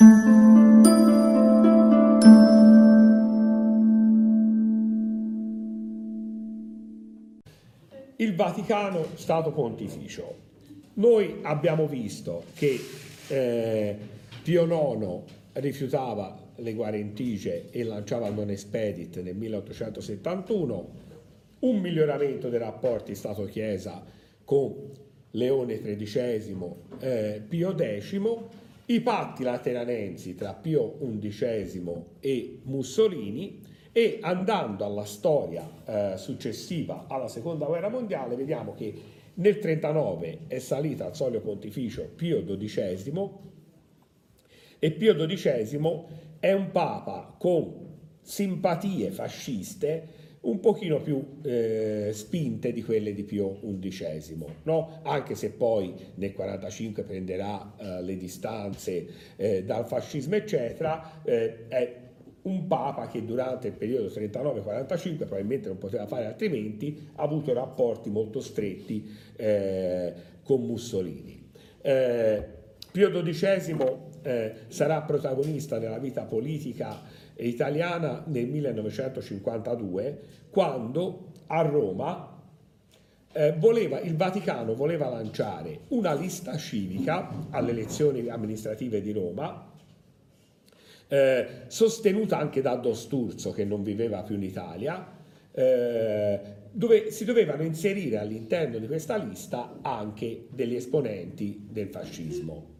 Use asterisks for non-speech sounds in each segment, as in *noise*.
Il Vaticano, Stato Pontificio. Noi abbiamo visto che eh, Pio IX rifiutava le guarentigie e lanciava il non expedit nel 1871, un miglioramento dei rapporti Stato-Chiesa con Leone XIII, eh, Pio X, i patti lateranensi tra Pio XI e Mussolini e andando alla storia eh, successiva alla seconda guerra mondiale vediamo che nel 1939 è salita al solio pontificio Pio XII e Pio XII è un papa con simpatie fasciste un pochino più eh, spinte di quelle di Pio XI, no? anche se poi nel 1945 prenderà eh, le distanze eh, dal fascismo eccetera, eh, è un papa che durante il periodo 39-45, probabilmente non poteva fare altrimenti, ha avuto rapporti molto stretti eh, con Mussolini. Eh, Pio XII sarà protagonista nella vita politica italiana nel 1952, quando a Roma eh, voleva, il Vaticano voleva lanciare una lista civica alle elezioni amministrative di Roma eh, sostenuta anche da Dosturzo che non viveva più in Italia, eh, dove si dovevano inserire all'interno di questa lista anche degli esponenti del fascismo.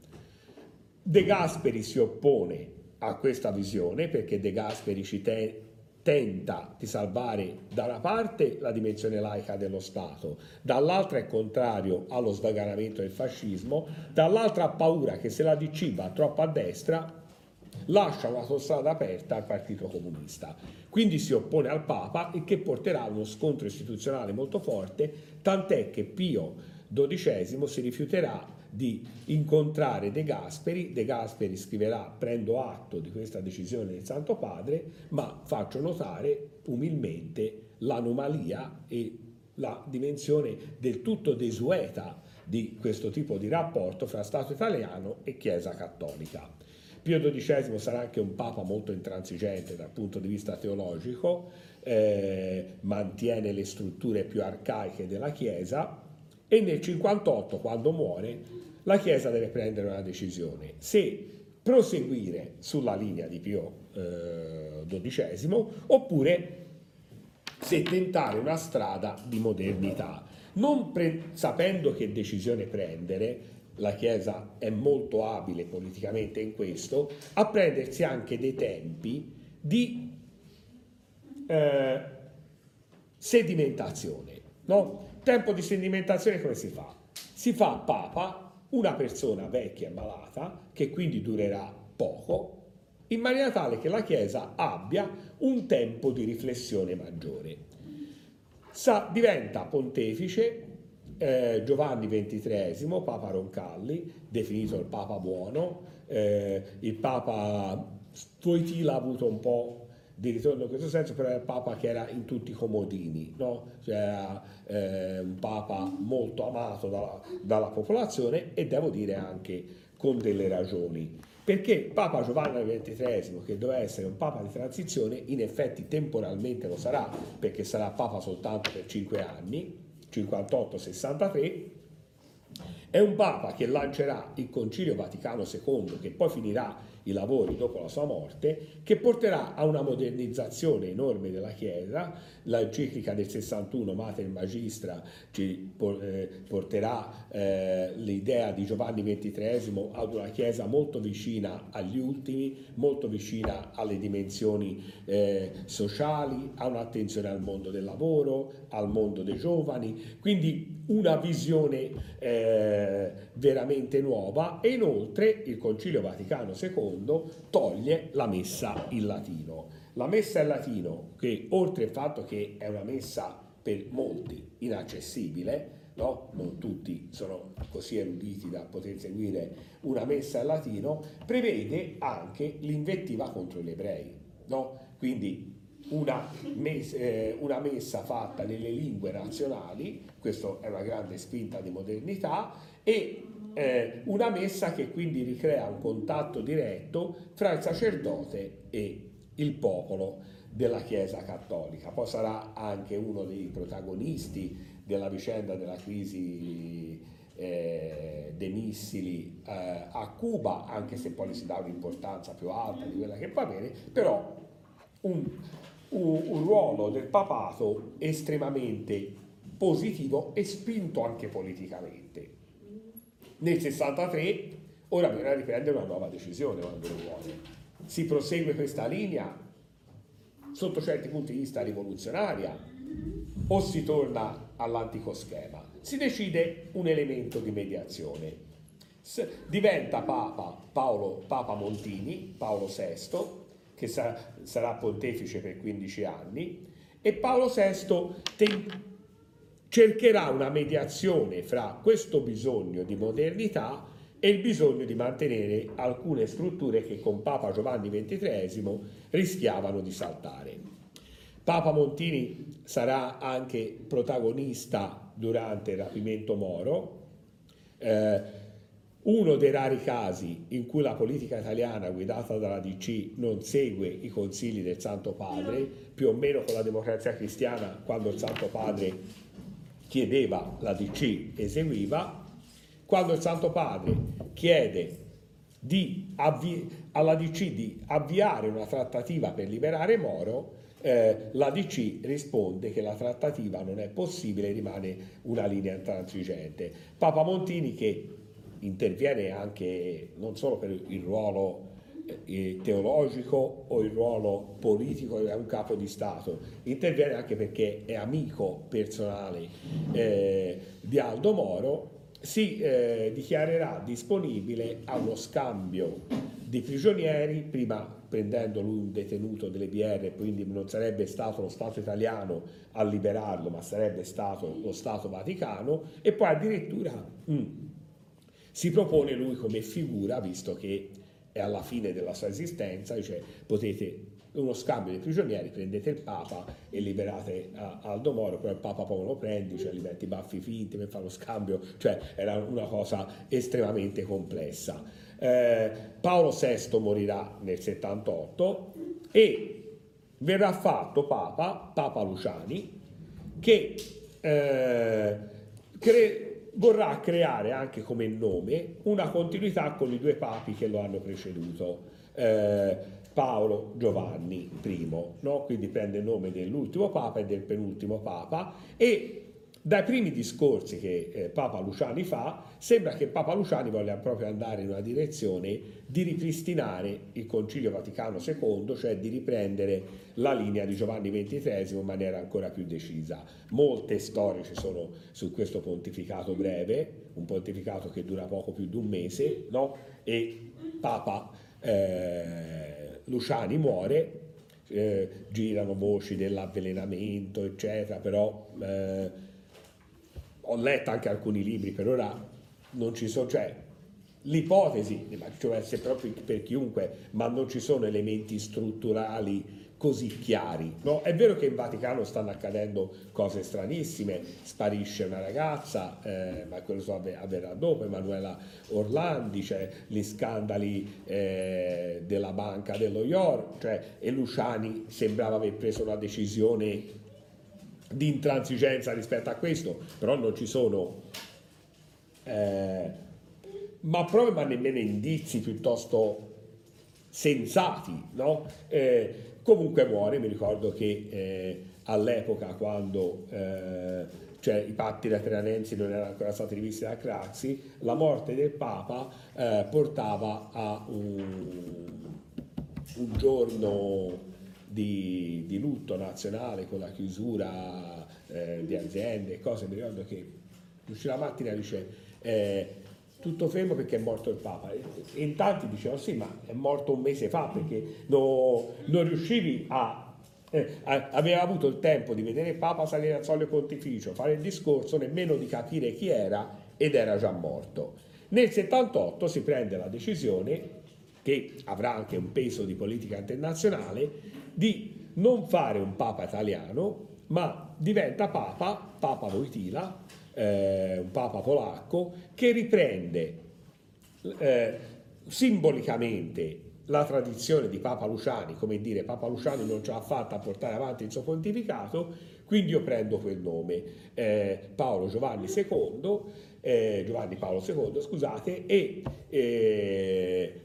De Gasperi si oppone a questa visione perché De Gasperi ci te tenta di salvare da una parte la dimensione laica dello Stato, dall'altra è contrario allo svaganamento del fascismo, dall'altra ha paura che se la DC va troppo a destra lascia una strada aperta al Partito Comunista. Quindi si oppone al Papa e che porterà a uno scontro istituzionale molto forte, tant'è che Pio XII si rifiuterà di incontrare De Gasperi, De Gasperi scriverà prendo atto di questa decisione del Santo Padre, ma faccio notare umilmente l'anomalia e la dimensione del tutto desueta di questo tipo di rapporto fra Stato italiano e Chiesa cattolica. Pio XII sarà anche un papa molto intransigente dal punto di vista teologico, eh, mantiene le strutture più arcaiche della Chiesa e nel 58, quando muore, la Chiesa deve prendere una decisione. Se proseguire sulla linea di Pio eh, XII oppure se tentare una strada di modernità, non sapendo che decisione prendere, la Chiesa è molto abile politicamente in questo, a prendersi anche dei tempi di eh, sedimentazione. No? Tempo di sedimentazione come si fa? Si fa papa una persona vecchia e malata, che quindi durerà poco, in maniera tale che la Chiesa abbia un tempo di riflessione maggiore. Sa, diventa pontefice eh, Giovanni XXIII, Papa Roncalli, definito il Papa buono, eh, il Papa Stoitila ha avuto un po' di ritorno in questo senso, però è il Papa che era in tutti i comodini, no? cioè eh, un Papa molto amato dalla, dalla popolazione e devo dire anche con delle ragioni perché Papa Giovanni XXIII, che doveva essere un Papa di transizione, in effetti temporalmente lo sarà, perché sarà Papa soltanto per cinque anni, 58-63, è un Papa che lancerà il Concilio Vaticano II, che poi finirà i lavori dopo la sua morte, che porterà a una modernizzazione enorme della Chiesa. L'enciclica del 61, Mater Magistra, ci eh, porterà eh, l'idea di Giovanni XXIII ad una Chiesa molto vicina agli ultimi, molto vicina alle dimensioni eh, sociali, a un'attenzione al mondo del lavoro, al mondo dei giovani, quindi una visione veramente nuova e inoltre il Concilio Vaticano II toglie la messa in latino. La messa in latino che oltre al fatto che è una messa per molti inaccessibile, no? non tutti sono così eruditi da poter seguire una messa in latino, prevede anche l'invettiva contro gli ebrei. No? Quindi una, mes- eh, una messa fatta nelle lingue nazionali, questa è una grande spinta di modernità, e eh, una messa che quindi ricrea un contatto diretto fra il sacerdote e il popolo della Chiesa cattolica. Poi sarà anche uno dei protagonisti della vicenda della crisi eh, dei missili eh, a Cuba, anche se poi si dà un'importanza più alta di quella che può avere, però un, un, un ruolo del papato estremamente positivo e spinto anche politicamente. Nel 63 ora bisogna riprendere una nuova decisione quando lo vuole. Si prosegue questa linea sotto certi punti di vista rivoluzionaria o si torna all'antico schema. Si decide un elemento di mediazione. Diventa Papa Paolo, Papa Montini, Paolo VI, che sarà, pontefice per 15 anni, e Paolo VI ten- cercherà una mediazione fra questo bisogno di modernità e il bisogno di mantenere alcune strutture che con Papa Giovanni XXIII rischiavano di saltare. Papa Montini sarà anche protagonista durante il rapimento Moro, eh, uno dei rari casi in cui la politica italiana guidata dalla DC non segue i consigli del Santo Padre, più o meno con la democrazia cristiana quando il Santo Padre chiedeva la DC eseguiva, quando il Santo Padre chiede di avvi- alla DC di avviare una trattativa per liberare Moro, eh, la DC risponde che la trattativa non è possibile, rimane una linea intransigente. Papa Montini che interviene anche non solo per il ruolo teologico o il ruolo politico è un capo di Stato, interviene anche perché è amico personale eh, di Aldo Moro. Si eh, dichiarerà disponibile allo scambio di prigionieri, prima prendendo lui un detenuto delle BR, quindi non sarebbe stato lo Stato italiano a liberarlo, ma sarebbe stato lo Stato Vaticano, e poi addirittura mm, si propone lui come figura, visto che è alla fine della sua esistenza, dice potete uno scambio di prigionieri, prendete il Papa e liberate Aldo Moro, però il Papa poi lo prendi, cioè gli metti i baffi finti per fare lo scambio, cioè era una cosa estremamente complessa. Eh, Paolo VI morirà nel 78 e verrà fatto Papa, Papa Luciani, che eh, cre- vorrà creare anche come nome una continuità con i due papi che lo hanno preceduto. Eh, Paolo Giovanni I, no? quindi prende il nome dell'ultimo Papa e del penultimo Papa e dai primi discorsi che eh, Papa Luciani fa, sembra che Papa Luciani voglia proprio andare in una direzione di ripristinare il Concilio Vaticano II, cioè di riprendere la linea di Giovanni XXIII in maniera ancora più decisa. Molte storie ci sono su questo pontificato breve, un pontificato che dura poco più di un mese, no? e Papa eh, Luciani muore, eh, girano voci dell'avvelenamento, eccetera, però eh, ho letto anche alcuni libri, per ora non ci sono, cioè l'ipotesi, ma ci può essere proprio per chiunque, ma non ci sono elementi strutturali così chiari. No? È vero che in Vaticano stanno accadendo cose stranissime, sparisce una ragazza, eh, ma quello so avverrà dopo, Emanuela Orlandi, cioè gli scandali eh, della banca dello IOR, cioè, e Luciani sembrava aver preso una decisione di intransigenza rispetto a questo, però non ci sono... Eh, ma proprio ma nemmeno indizi piuttosto sensati, no? Eh, Comunque muore, mi ricordo che eh, all'epoca quando eh, cioè, i patti lateranensi non erano ancora stati rivisti da Craxi, la morte del Papa eh, portava a un, un giorno di, di, lutto nazionale con la chiusura eh, di aziende e cose. Mi ricordo che uscì la mattina e dice eh, tutto fermo perché è morto il Papa. E in tanti dicevano sì, ma è morto un mese fa perché no, non riuscivi a... Eh, aveva avuto il tempo di vedere il Papa salire al solio pontificio, fare il discorso, nemmeno di capire chi era ed era già morto. Nel 78 si prende la decisione, che avrà anche un peso di politica internazionale, di non fare un Papa italiano, ma diventa Papa, Papa Voitila, eh, un papa polacco, che riprende eh, simbolicamente la tradizione di Papa Luciani, come dire Papa Luciani non ce l'ha fatta a portare avanti il suo pontificato, quindi io prendo quel nome, eh, Paolo Giovanni II, eh, Giovanni Paolo II, scusate, e eh,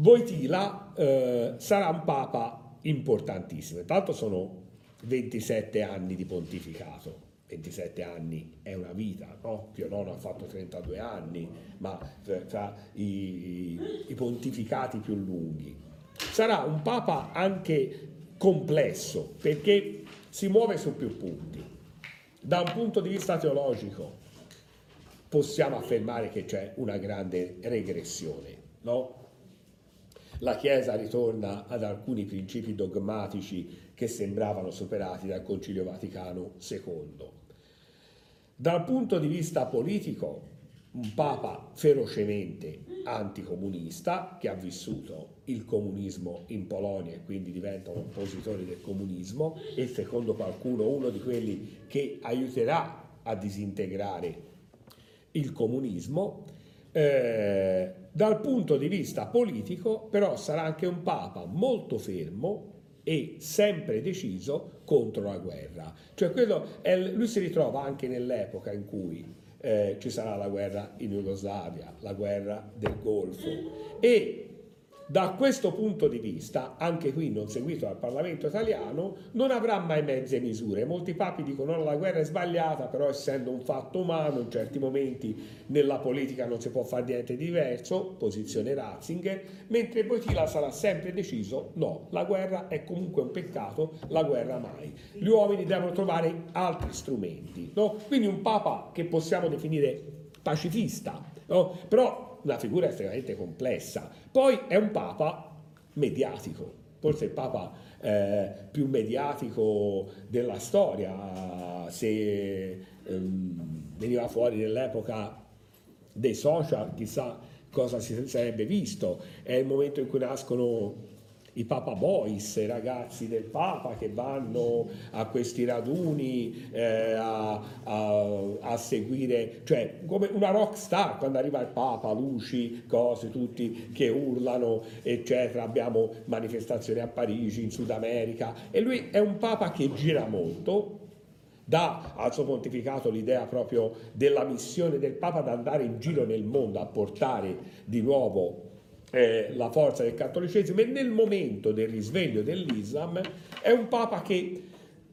Voitila eh, sarà un Papa importantissimo. Intanto sono 27 anni di pontificato, 27 anni è una vita, no? Pio IX ha fatto 32 anni, ma tra i, i, i pontificati più lunghi. Sarà un Papa anche complesso perché si muove su più punti. Da un punto di vista teologico possiamo affermare che c'è una grande regressione, no? La Chiesa ritorna ad alcuni principi dogmatici che sembravano superati dal Concilio Vaticano II. Dal punto di vista politico, un Papa ferocemente anticomunista che ha vissuto il comunismo in Polonia e quindi diventa un oppositore del comunismo e secondo qualcuno uno di quelli che aiuterà a disintegrare il comunismo. Eh, dal punto di vista politico però sarà anche un Papa molto fermo e sempre deciso contro la guerra. Cioè è, lui si ritrova anche nell'epoca in cui eh, ci sarà la guerra in Jugoslavia, la guerra del Golfo e da questo punto di vista, anche qui non seguito dal Parlamento italiano, non avrà mai mezze misure. Molti papi dicono che la guerra è sbagliata, però essendo un fatto umano, in certi momenti nella politica non si può fare niente di diverso, posizione Ratzinger, mentre Boitila sarà sempre deciso, no, la guerra è comunque un peccato, la guerra mai. Gli uomini devono trovare altri strumenti. No? Quindi un papa che possiamo definire pacifista, no? però una figura estremamente complessa. Poi è un papa mediatico, forse il papa eh, più mediatico della storia, se ehm, veniva fuori nell'epoca dei social, chissà cosa si sarebbe visto. È il momento in cui nascono i Papa Boys, i ragazzi del Papa che vanno a questi raduni eh, a, a, a, seguire, cioè come una rock star quando arriva il Papa, luci, cose, tutti che urlano, eccetera. Abbiamo manifestazioni a Parigi, in Sud America e lui è un Papa che gira molto, dà al suo pontificato l'idea proprio della missione del Papa ad andare in giro nel mondo a portare di nuovo eh, la forza del cattolicesimo e nel momento del risveglio dell'Islam è un papa che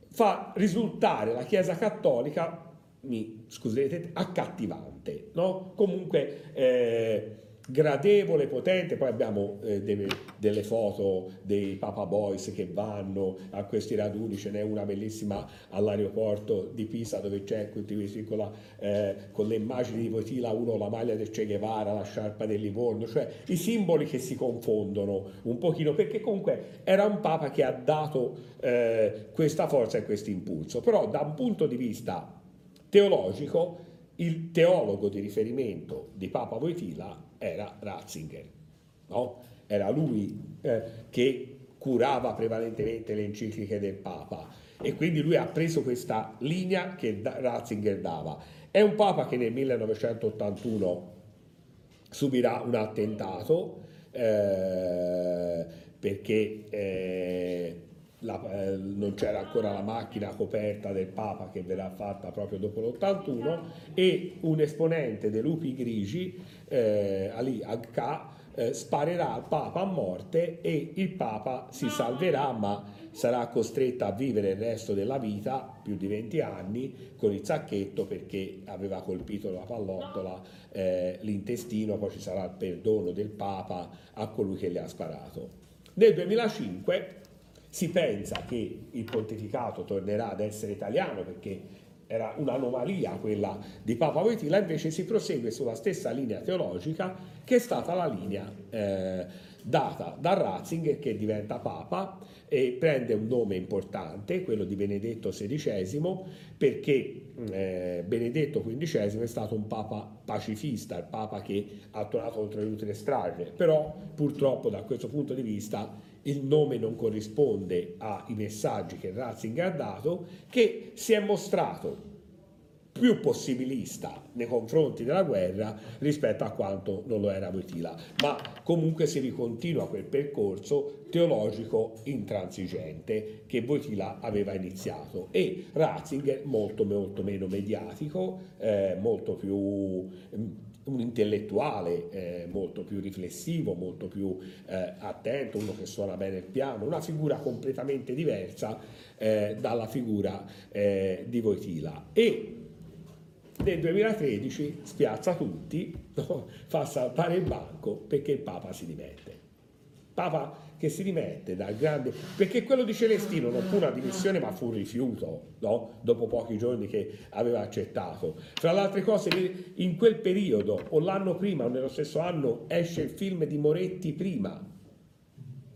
fa risultare la Chiesa cattolica, mi scusate, accattivante, no? Comunque eh, gradevole, potente, poi abbiamo eh, delle, delle, foto dei Papa Boys che vanno a questi raduni, ce n'è una bellissima all'aeroporto di Pisa dove c'è con, la, eh, con le immagini di Voitila, uno la maglia del Che Guevara, la sciarpa del Livorno, cioè i simboli che si confondono un pochino, perché comunque era un Papa che ha dato eh, questa forza e questo impulso, però da un punto di vista teologico il teologo di riferimento di Papa Voitila era Ratzinger, no? era lui eh, che curava prevalentemente le encicliche del Papa e quindi lui ha preso questa linea che Ratzinger dava. È un Papa che nel 1981 subirà un attentato eh, perché eh, la, eh, non c'era ancora la macchina coperta del Papa che verrà fatta proprio dopo l'81 e un esponente dei lupi grigi, eh, Ali Agka, eh, sparerà al Papa a morte e il Papa si salverà ma sarà costretto a vivere il resto della vita, più di 20 anni, con il sacchetto perché aveva colpito la pallottola, eh, l'intestino, poi ci sarà il perdono del Papa a colui che le ha sparato. Nel 2005 si pensa che il pontificato tornerà ad essere italiano perché era un'anomalia quella di Papa Voitila, invece si prosegue sulla stessa linea teologica che è stata la linea eh, data da Ratzinger che diventa Papa e prende un nome importante, quello di Benedetto XVI, perché eh, Benedetto XV è stato un Papa pacifista, il Papa che ha tornato contro le inutili strage, però purtroppo da questo punto di vista il nome non corrisponde ai messaggi che Ratzinger ha dato, che si è mostrato più possibilista nei confronti della guerra rispetto a quanto non lo era Wojtyla, ma comunque si ricontinua quel percorso teologico intransigente che Wojtyla aveva iniziato e Ratzinger molto molto meno mediatico, eh, molto più mm, un intellettuale eh, molto più riflessivo, molto più eh, attento, uno che suona bene il piano, una figura completamente diversa eh, dalla figura eh, di Wojtyla. E nel 2013 spiazza tutti, *laughs* no? fa saltare il banco perché il Papa si dimette. Papa che si dimette dal grande... perché quello di Celestino non fu una dimissione ma fu un rifiuto, no? dopo pochi giorni che aveva accettato. Tra le altre cose, in quel periodo, o l'anno prima o nello stesso anno, esce il film di Moretti prima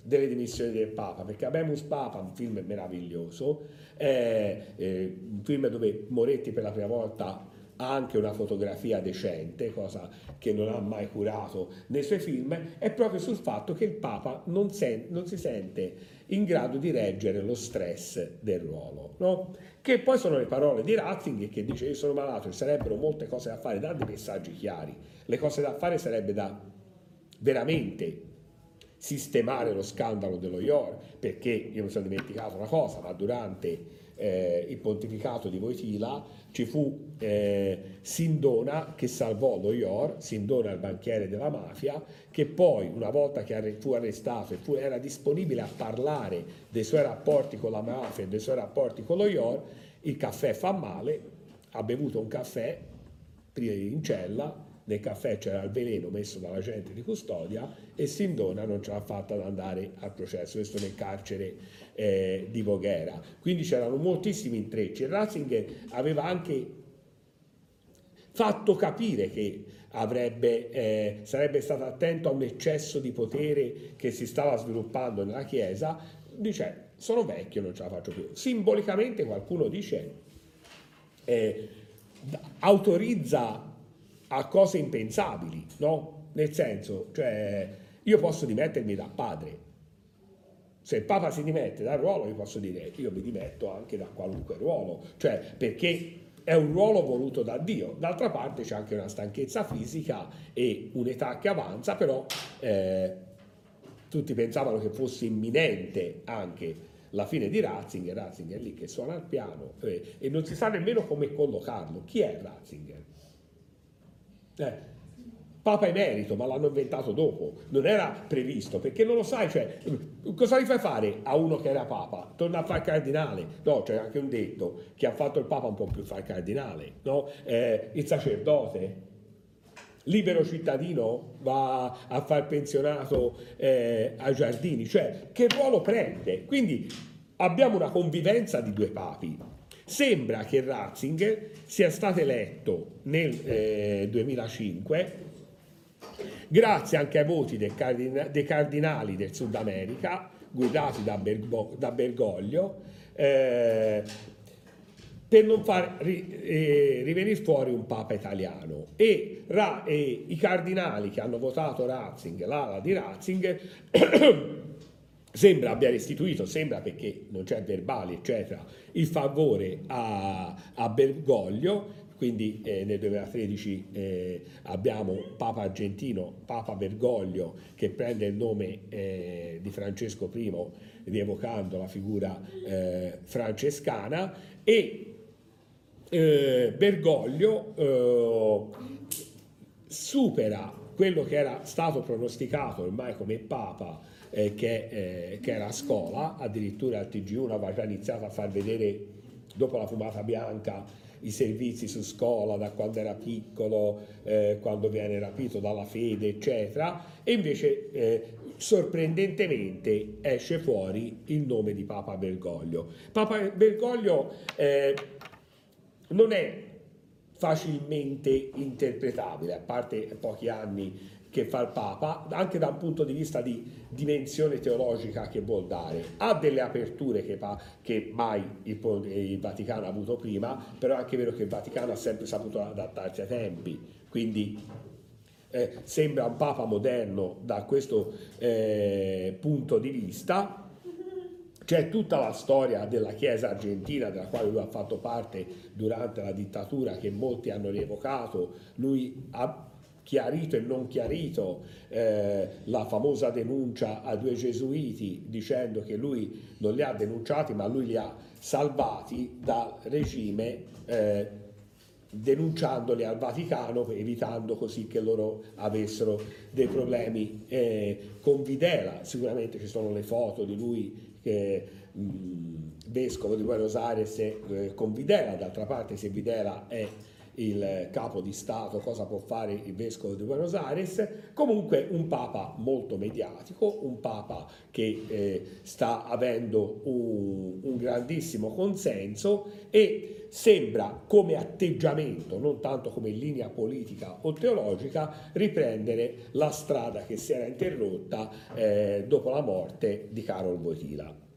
delle dimissioni del Papa, perché Abemus Papa, un film meraviglioso, è, è un film dove Moretti per la prima volta anche una fotografia decente, cosa che non ha mai curato nei suoi film, è proprio sul fatto che il Papa non, sen- non si sente in grado di reggere lo stress del ruolo. No? Che poi sono le parole di Ratzinger che dice io sono malato, ci sarebbero molte cose da fare, dà dei messaggi chiari. Le cose da fare sarebbe da veramente sistemare lo scandalo dello IOR, perché io mi sono dimenticato una cosa, ma durante eh, il pontificato di Voitila ci fu eh, Sindona che salvò lo IOR, Sindona il banchiere della mafia, che poi una volta che fu arrestato e fu, era disponibile a parlare dei suoi rapporti con la mafia e dei suoi rapporti con lo IOR, il caffè fa male, ha bevuto un caffè in cella, nel caffè c'era il veleno messo dalla gente di custodia e Sindona non ce l'ha fatta ad andare al processo, questo nel carcere eh, di Voghera. Quindi c'erano moltissimi intrecci Ratzinger aveva anche fatto capire che avrebbe, eh, sarebbe stato attento a un eccesso di potere che si stava sviluppando nella Chiesa, dice sono vecchio, non ce la faccio più. Simbolicamente qualcuno dice eh, autorizza a cose impensabili, no? Nel senso, cioè, io posso dimettermi da padre. Se il Papa si dimette dal ruolo, io posso dire io mi dimetto anche da qualunque ruolo, cioè perché è un ruolo voluto da Dio. D'altra parte c'è anche una stanchezza fisica e un'età che avanza, però eh, tutti pensavano che fosse imminente anche la fine di Ratzinger, Ratzinger è lì che suona il piano eh, e non si sa nemmeno come collocarlo. Chi è Ratzinger? Eh, Papa emerito, ma l'hanno inventato dopo, non era previsto, perché non lo sai, cioè, cosa gli fai fare a uno che era Papa? Torna a fare cardinale, no, c'è anche un detto, che ha fatto il Papa un po' più fare cardinale, no? Eh, il sacerdote, libero cittadino va a far pensionato eh, ai giardini, cioè che ruolo prende? Quindi abbiamo una convivenza di due papi, Sembra che Ratzinger sia stato eletto nel eh, 2005 grazie anche ai voti dei, cardina- dei cardinali del Sud America guidati da, Bergo- da Bergoglio eh, per non far ri- eh, rivenire fuori un papa italiano. E, ra- e, i cardinali che hanno votato Ratzinger, l'ala di Ratzinger sembra abbia restituito, sembra perché non c'è verbale, eccetera, il favore a, a Bergoglio, quindi eh, nel 2013 eh, abbiamo Papa Argentino, Papa Bergoglio, che prende il nome eh, di Francesco I, rievocando la figura eh, francescana, e eh, Bergoglio eh, supera quello che era stato pronosticato ormai come Papa eh, che, eh, che, era a scuola, addirittura al TG1 aveva già iniziato a far vedere, dopo la fumata bianca, i servizi su scuola da quando era piccolo, eh, quando viene rapito dalla fede, eccetera, e invece eh, sorprendentemente esce fuori il nome di Papa Bergoglio. Papa Bergoglio eh, non è facilmente interpretabile, a parte pochi anni che fa il Papa, anche da un punto di vista di dimensione teologica che vuol dare. Ha delle aperture che, che mai il, il, Vaticano ha avuto prima, però è anche vero che il Vaticano ha sempre saputo adattarsi ai tempi, quindi eh, sembra un Papa moderno da questo eh, punto di vista c'è tutta la storia della Chiesa argentina, della quale lui ha fatto parte durante la dittatura, che molti hanno rievocato. Lui ha chiarito e non chiarito eh, la famosa denuncia a due gesuiti dicendo che lui non li ha denunciati ma lui li ha salvati dal regime eh, denunciandoli al Vaticano evitando così che loro avessero dei problemi. Eh, con Videla sicuramente ci sono le foto di lui che mh, vescovo di Buenos Aires eh, con Videla. D'altra parte se Videla è il capo di Stato, cosa può fare il vescovo di Buenos Aires, comunque un papa molto mediatico, un papa che eh, sta avendo un, un grandissimo consenso e sembra come atteggiamento, non tanto come linea politica o teologica, riprendere la strada che si era interrotta eh, dopo la morte di Carol Wojtyla.